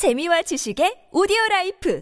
재미와 지식의 오디오 라이프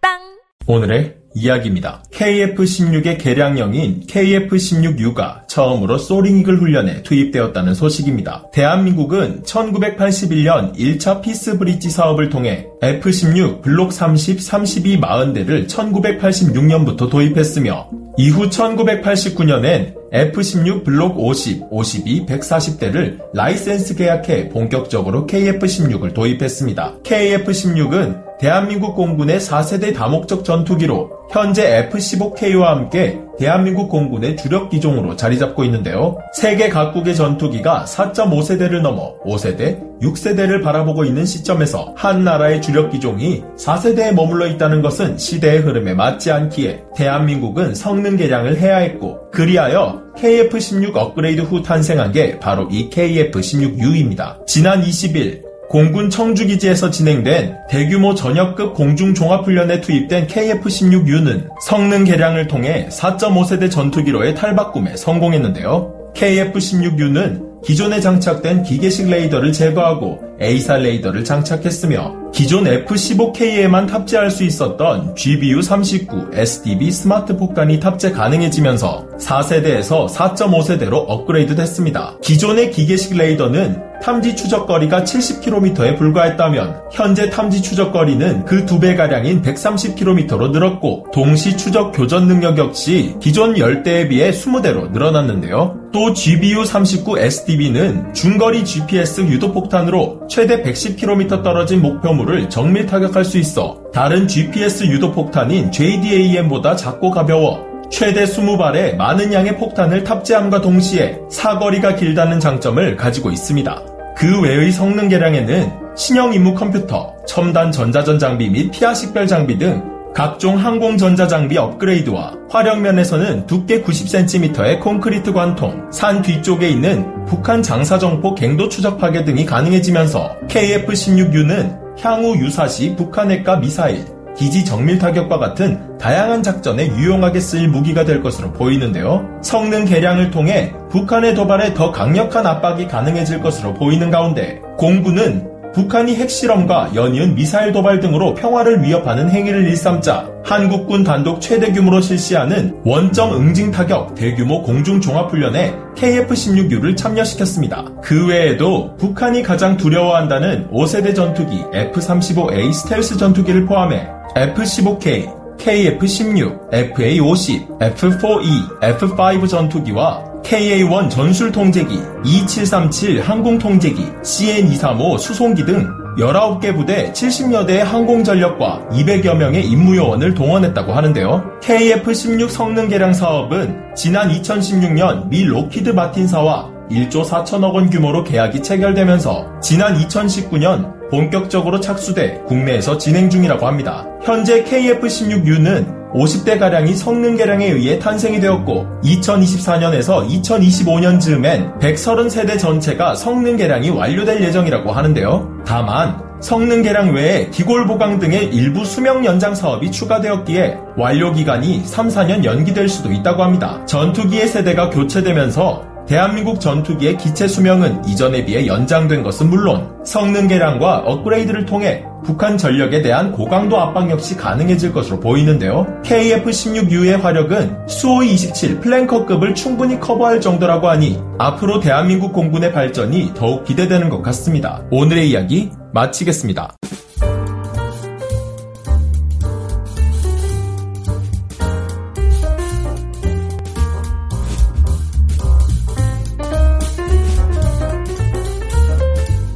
팟빵 오늘의 이야기입니다. KF-16의 개량형인 KF-16U가 처음으로 소링이글 훈련에 투입되었다는 소식입니다. 대한민국은 1981년 1차 피스 브릿지 사업을 통해 F-16 블록 30, 32, 40대를 1986년부터 도입했으며 이후 1989년엔 F-16 블록 50, 52, 140대를 라이센스 계약해 본격적으로 KF-16을 도입했습니다. KF-16은 대한민국 공군의 4세대 다목적 전투기로 현재 F-15K와 함께 대한민국 공군의 주력 기종으로 자리 잡고 있는데요. 세계 각국의 전투기가 4.5세대를 넘어 5세대, 6세대를 바라보고 있는 시점에서 한 나라의 주력 기종이 4세대에 머물러 있다는 것은 시대의 흐름에 맞지 않기에 대한민국은 성능 개량을 해야 했고 그리하여 KF-16 업그레이드 후 탄생한 게 바로 이 KF-16U입니다. 지난 20일 공군 청주기지에서 진행된 대규모 전역급 공중종합훈련에 투입된 KF-16U는 성능 개량을 통해 4.5세대 전투기로의 탈바꿈에 성공했는데요. KF-16U는 기존에 장착된 기계식 레이더를 제거하고 AESA 레이더를 장착했으며 기존 F-15K에만 탑재할 수 있었던 GBU-39 SDB 스마트 폭탄이 탑재 가능해지면서 4세대에서 4.5세대로 업그레이드 됐습니다. 기존의 기계식 레이더는 탐지 추적거리가 70km에 불과했다면 현재 탐지 추적거리는 그 두 배가량인 130km로 늘었고 동시 추적 교전 능력 역시 기존 10대에 비해 20대로 늘어났는데요. 또 GBU-39 SDB는 중거리 GPS 유도폭탄으로 최대 110km 떨어진 목표물을 정밀 타격할 수 있어 다른 GPS 유도폭탄인 JDAM보다 작고 가벼워 최대 20발의 많은 양의 폭탄을 탑재함과 동시에 사거리가 길다는 장점을 가지고 있습니다. 그 외의 성능 개량에는 신형 임무 컴퓨터, 첨단 전자전 장비 및 피아 식별 장비 등 각종 항공 전자 장비 업그레이드와 화력면에서는 두께 90cm의 콘크리트 관통, 산 뒤쪽에 있는 북한 장사정포 갱도 추적 파괴 등이 가능해지면서 KF-16U는 향후 유사시 북한 핵과 미사일, 기지 정밀 타격과 같은 다양한 작전에 유용하게 쓰일 무기가 될 것으로 보이는데요. 성능 개량을 통해 북한의 도발에 더 강력한 압박이 가능해질 것으로 보이는 가운데 공군은 북한이 핵실험과 연이은 미사일 도발 등으로 평화를 위협하는 행위를 일삼자 한국군 단독 최대 규모로 실시하는 원점 응징 타격 대규모 공중 종합훈련에 KF-16U를 참여시켰습니다. 그 외에도 북한이 가장 두려워한다는 5세대 전투기 F-35A 스텔스 전투기를 포함해 F-15K, KF-16, FA-50, F-4E, F-5 전투기와 KA-1 전술 통제기, E-737 항공 통제기, CN-235 수송기 등 19개 부대 70여 대의 항공전력과 200여 명의 임무요원을 동원했다고 하는데요. KF-16 성능 개량 사업은 지난 2016년 미 록히드 마틴사와 1조 4천억 원 규모로 계약이 체결되면서 지난 2019년 본격적으로 착수돼 국내에서 진행 중이라고 합니다. 현재 KF-16U는 50대 가량이 성능 개량에 의해 탄생이 되었고 2024년에서 2025년 즈음엔 130세대 전체가 성능 개량이 완료될 예정이라고 하는데요. 다만 성능 개량 외에 기골 보강 등의 일부 수명 연장 사업이 추가되었기에 완료 기간이 3, 4년 연기될 수도 있다고 합니다. 전투기의 세대가 교체되면서 대한민국 전투기의 기체 수명은 이전에 비해 연장된 것은 물론 성능 개량과 업그레이드를 통해 북한 전력에 대한 고강도 압박 역시 가능해질 것으로 보이는데요. KF-16U의 화력은 수호이 27 플랭커급을 충분히 커버할 정도라고 하니 앞으로 대한민국 공군의 발전이 더욱 기대되는 것 같습니다. 오늘의 이야기 마치겠습니다.